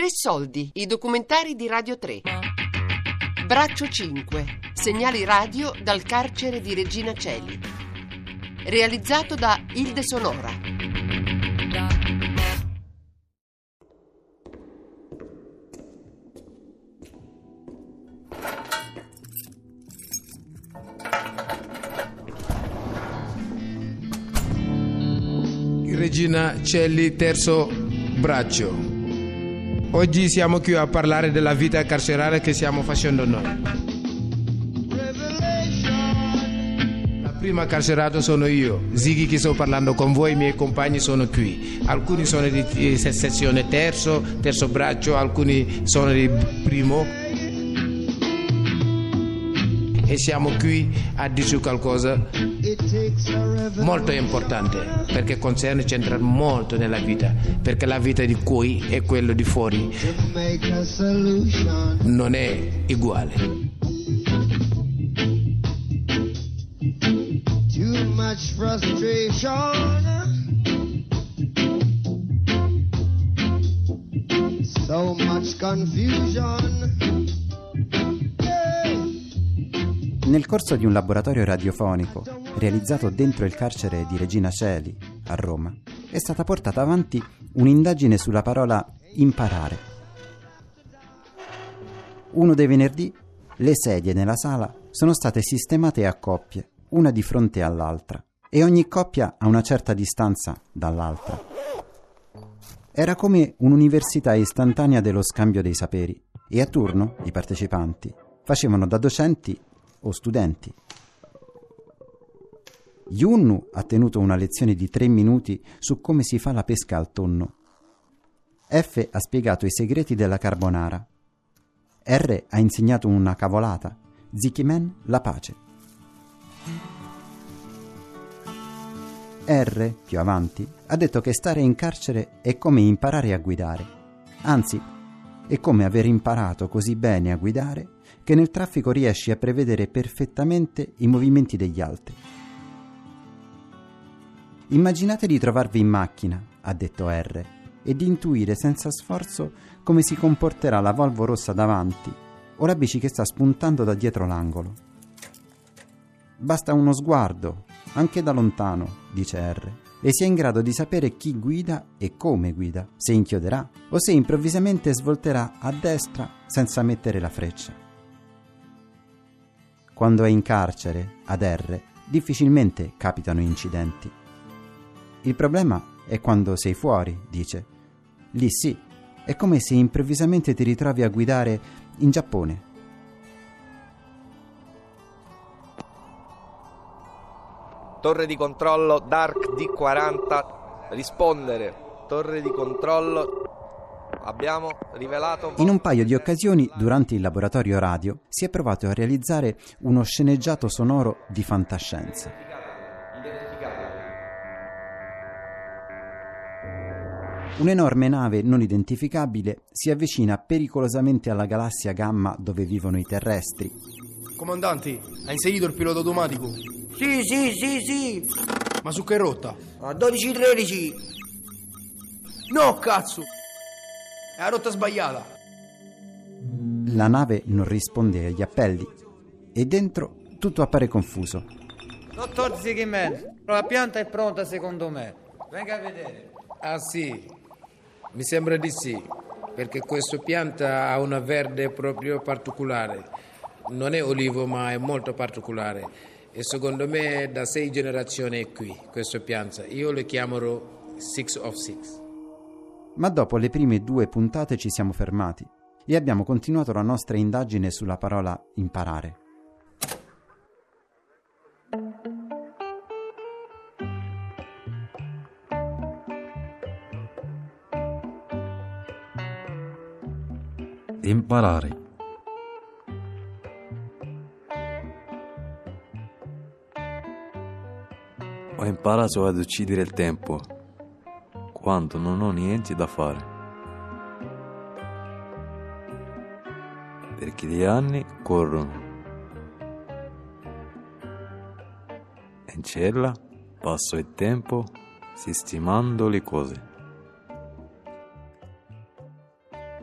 Tre soldi, i documentari di Radio 3. Braccio 5, segnali radio dal carcere di Regina Celi. Realizzato da Ilde Sonora. Regina Celli, terzo braccio. Oggi siamo qui a parlare della vita carceraria che stiamo facendo noi. La prima carcerato sono io, Zighi che sto parlando con voi, i miei compagni sono qui. Alcuni sono di sezione terzo, terzo braccio, alcuni sono di primo e siamo qui a dire qualcosa molto importante perché concerne c'entra molto nella vita perché la vita di qui e quello di fuori non è uguale much frustration. So much confusion. Nel corso di un laboratorio radiofonico realizzato dentro il carcere di Regina Celi, a Roma, è stata portata avanti un'indagine sulla parola imparare. Uno dei venerdì le sedie nella sala sono state sistemate a coppie, una di fronte all'altra, e ogni coppia a una certa distanza dall'altra. Era come un'università istantanea dello scambio dei saperi e a turno i partecipanti facevano da docenti o studenti. Yunnu ha tenuto una lezione di tre minuti su come si fa la pesca al tonno. F ha spiegato i segreti della carbonara. R ha insegnato una cavolata. Zikimen la pace. R, più avanti, ha detto che stare in carcere è come imparare a guidare. Anzi, è come aver imparato così bene a guidare che nel traffico riesci a prevedere perfettamente i movimenti degli altri. Immaginate di trovarvi in macchina, ha detto R, e di intuire senza sforzo come si comporterà la Volvo rossa davanti o la bici che sta spuntando da dietro l'angolo. Basta uno sguardo, anche da lontano, dice R, e si è in grado di sapere chi guida e come guida, se inchioderà o se improvvisamente svolterà a destra senza mettere la freccia. Quando è in carcere, ad R, difficilmente capitano incidenti. Il problema è quando sei fuori, dice. Lì sì, è come se improvvisamente ti ritrovi a guidare in Giappone. Torre di controllo Dark D40, rispondere. Torre di controllo. Abbiamo rivelato. In un paio di occasioni, durante il laboratorio radio, si è provato a realizzare uno sceneggiato sonoro di fantascienza. Un'enorme nave non identificabile si avvicina pericolosamente alla galassia gamma dove vivono i terrestri. Comandanti, ha inserito il pilota automatico? Sì, sì, sì, sì. Ma su che rotta? A 12-13. No, cazzo! È la rotta sbagliata. La nave non risponde agli appelli e dentro tutto appare confuso. Dottor Ziggyman, la pianta è pronta secondo me. Venga a vedere. Ah sì, mi sembra di sì, perché questa pianta ha una verde proprio particolare. Non è olivo, ma è molto particolare. E secondo me da sei generazioni è qui, questa pianta. Io le chiamerò Six of Six. Ma dopo le prime due puntate ci siamo fermati e abbiamo continuato la nostra indagine sulla parola imparare. Imparare. Ho imparato ad uccidere il tempo quando non ho niente da fare. Perché gli anni corrono. In cella passo il tempo sistemando le cose.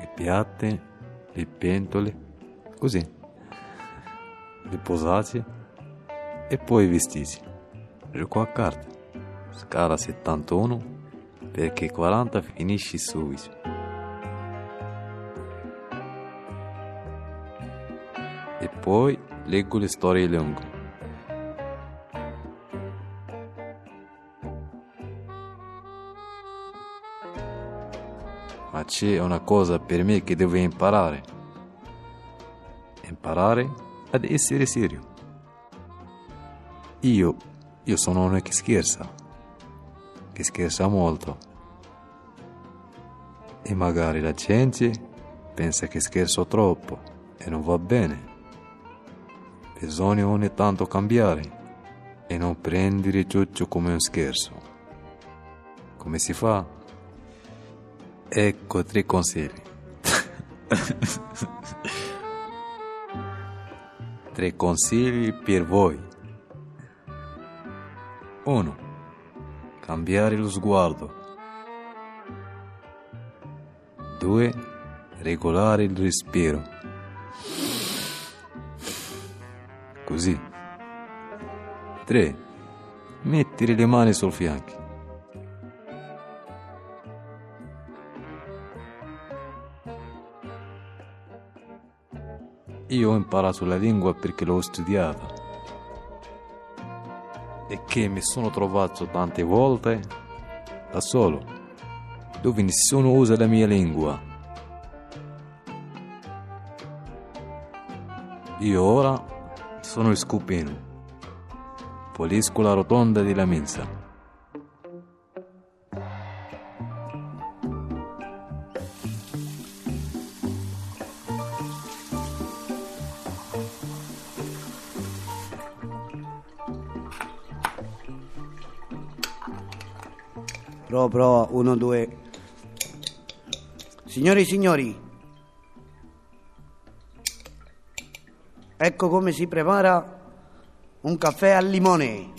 E piatte, le pentole, così, le posate e poi i vestiti. Gioco a carte, scala 71 perché 40 finisci subito. E poi leggo le storie lunghe. Ma c'è una cosa per me che devo imparare. Imparare ad essere serio. Io, io sono uno che scherza, che scherza molto. E magari la gente pensa che scherzo troppo e non va bene. Bisogna ogni tanto cambiare e non prendere tutto come un scherzo. Come si fa? Ecco tre consigli. tre consigli per voi. 1. Cambiare lo sguardo. 2. Regolare il respiro. Così. 3. Mettere le mani sul fianco. Io ho imparato la lingua perché l'ho studiata e che mi sono trovato tante volte da solo, dove nessuno usa la mia lingua. Io ora sono il scupino, pulisco la rotonda della mensa. Pro, pro, uno, due. Signori e signori, ecco come si prepara un caffè al limone.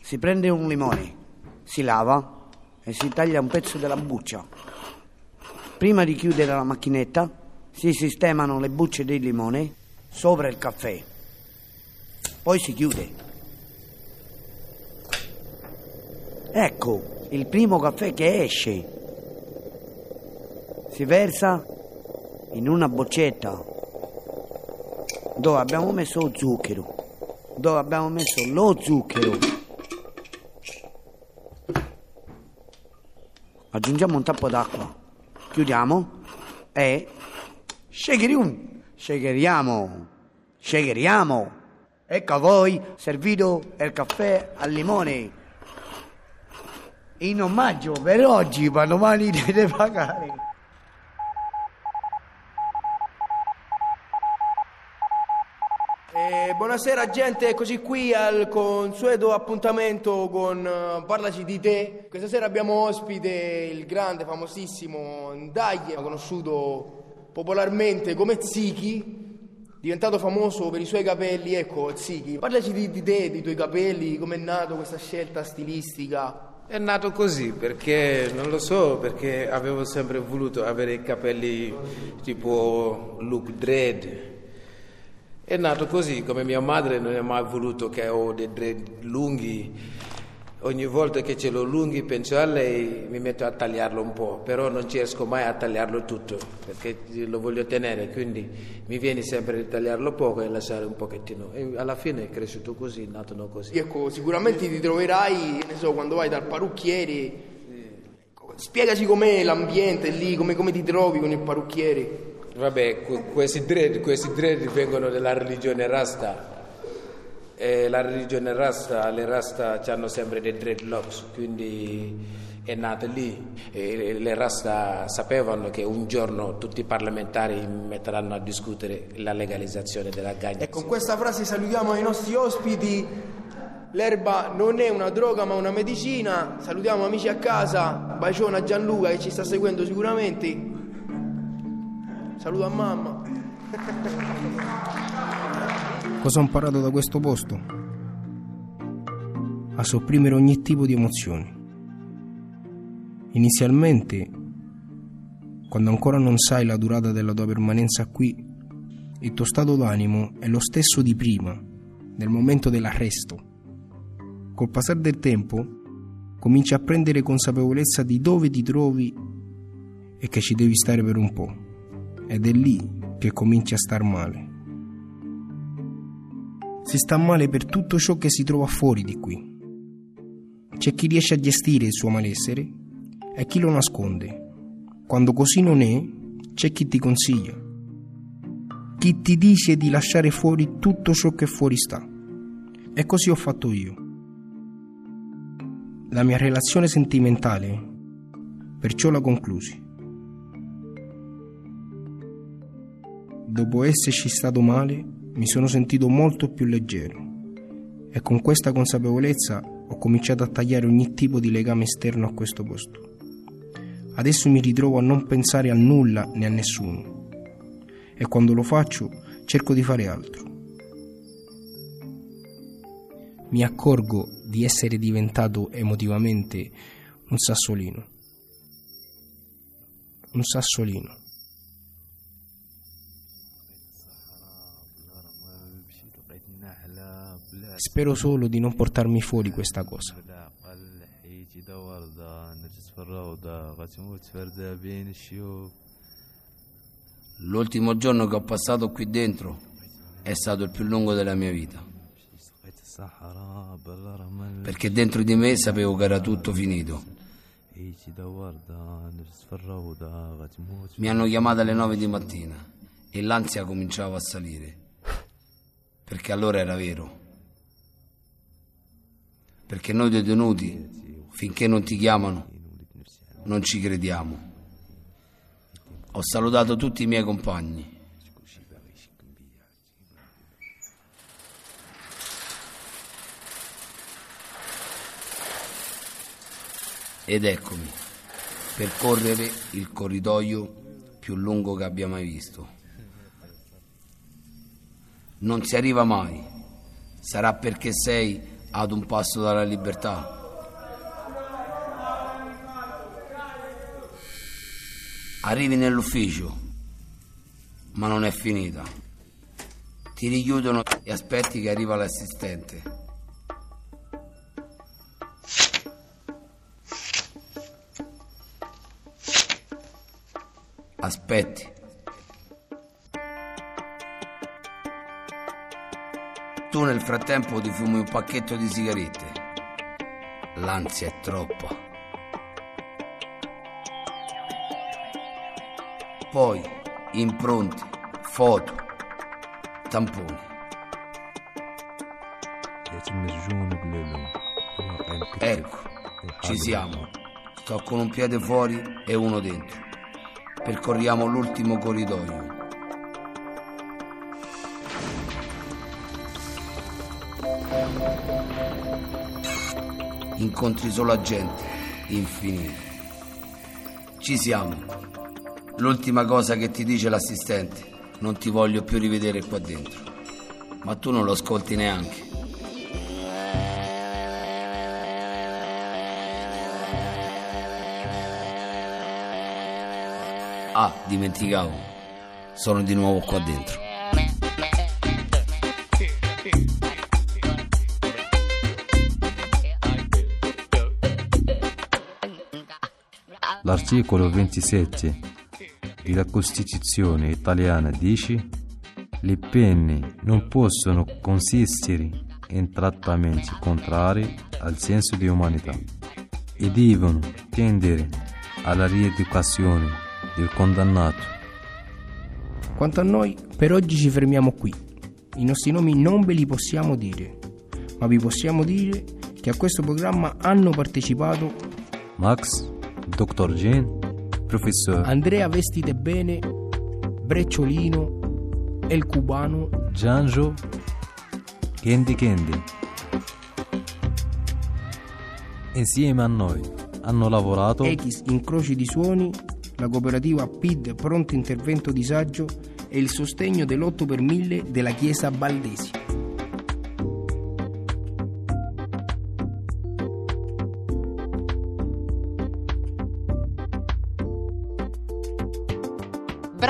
Si prende un limone, si lava e si taglia un pezzo della buccia. Prima di chiudere la macchinetta si sistemano le bucce del limone sopra il caffè. Poi si chiude. Ecco, il primo caffè che esce. Si versa in una boccetta dove abbiamo messo lo zucchero, dove abbiamo messo lo zucchero. Aggiungiamo un tappo d'acqua, chiudiamo e shakerium, shakeriamo, shakeriamo. Ecco a voi servito il caffè al limone in omaggio per oggi, ma domani deve pagare. Eh, buonasera gente, eccoci qui al consueto appuntamento con eh, Parlaci di te. Questa sera abbiamo ospite il grande, famosissimo Ndaglie, conosciuto popolarmente come Ziki, diventato famoso per i suoi capelli, ecco Ziki. Parlaci di, di te, dei tuoi capelli, com'è nato questa scelta stilistica. È nato così perché, non lo so, perché avevo sempre voluto avere i capelli tipo look dread. È nato così, come mia madre non ha mai voluto che ho dei dread lunghi. Ogni volta che ce l'ho lunghi penso a lei, mi metto a tagliarlo un po', però non ci riesco mai a tagliarlo tutto perché lo voglio tenere, quindi mi viene sempre di tagliarlo poco e lasciare un pochettino. E alla fine è cresciuto così, è nato così. Ecco, sicuramente ti troverai, ne so, quando vai dal parrucchiere, spiegaci com'è l'ambiente lì, come, come ti trovi con il parrucchiere. Vabbè, que- questi dread, questi dread vengono dalla religione Rasta. E la religione Rasta, le Rasta hanno sempre dei dreadlocks, quindi è nato lì. E le Rasta sapevano che un giorno tutti i parlamentari metteranno a discutere la legalizzazione della gagna. E con questa frase salutiamo i nostri ospiti. L'erba non è una droga ma una medicina. Salutiamo amici a casa. Bacione a Gianluca che ci sta seguendo sicuramente. Saluto a mamma. Cosa ho imparato da questo posto? A sopprimere ogni tipo di emozioni. Inizialmente, quando ancora non sai la durata della tua permanenza qui, il tuo stato d'animo è lo stesso di prima, nel momento dell'arresto. Col passare del tempo, cominci a prendere consapevolezza di dove ti trovi e che ci devi stare per un po'. Ed è lì che cominci a star male. Si sta male per tutto ciò che si trova fuori di qui. C'è chi riesce a gestire il suo malessere e chi lo nasconde. Quando così non è, c'è chi ti consiglia, chi ti dice di lasciare fuori tutto ciò che fuori sta. E così ho fatto io. La mia relazione sentimentale, perciò la conclusi. Dopo esserci stato male, mi sono sentito molto più leggero e con questa consapevolezza ho cominciato a tagliare ogni tipo di legame esterno a questo posto. Adesso mi ritrovo a non pensare a nulla né a nessuno e quando lo faccio cerco di fare altro. Mi accorgo di essere diventato emotivamente un sassolino. Un sassolino. Spero solo di non portarmi fuori questa cosa. L'ultimo giorno che ho passato qui dentro è stato il più lungo della mia vita. Perché dentro di me sapevo che era tutto finito. Mi hanno chiamato alle nove di mattina e l'ansia cominciava a salire. Perché allora era vero. Perché noi detenuti, finché non ti chiamano, non ci crediamo. Ho salutato tutti i miei compagni. Ed eccomi, percorrere il corridoio più lungo che abbia mai visto. Non si arriva mai. Sarà perché sei ad un passo dalla libertà. Arrivi nell'ufficio, ma non è finita. Ti richiudono e aspetti che arriva l'assistente. Aspetti. Tu nel frattempo ti fumi un pacchetto di sigarette. L'ansia è troppa. Poi impronte, foto, tamponi. Ecco, ci siamo. Sto con un piede fuori e uno dentro. Percorriamo l'ultimo corridoio. Incontri solo gente, infinito. Ci siamo. L'ultima cosa che ti dice l'assistente, non ti voglio più rivedere qua dentro. Ma tu non lo ascolti neanche. Ah, dimenticavo. Sono di nuovo qua dentro. L'articolo 27 della Costituzione italiana dice le pene non possono consistere in trattamenti contrari al senso di umanità e devono tendere alla rieducazione del condannato. Quanto a noi, per oggi ci fermiamo qui. I nostri nomi non ve li possiamo dire, ma vi possiamo dire che a questo programma hanno partecipato Max, Dr. Jean, Professor Andrea Vestite Bene, Brecciolino, El Cubano, Giangio, Candy Candy. Insieme a noi hanno lavorato Ex Incroci di Suoni, la cooperativa PID Pronto Intervento Disagio e il sostegno dell'8 per 1000 della Chiesa Baldesi.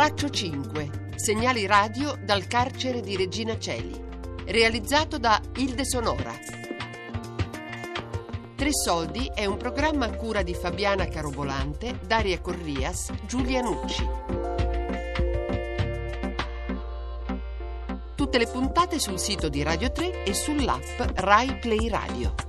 Braccio 5, segnali radio dal carcere di Regina Celi. Realizzato da Ilde Sonora. Tre Soldi è un programma a cura di Fabiana Carobolante, Daria Corrias, Giulia Nucci. Tutte le puntate sul sito di Radio 3 e sull'app Rai Play Radio.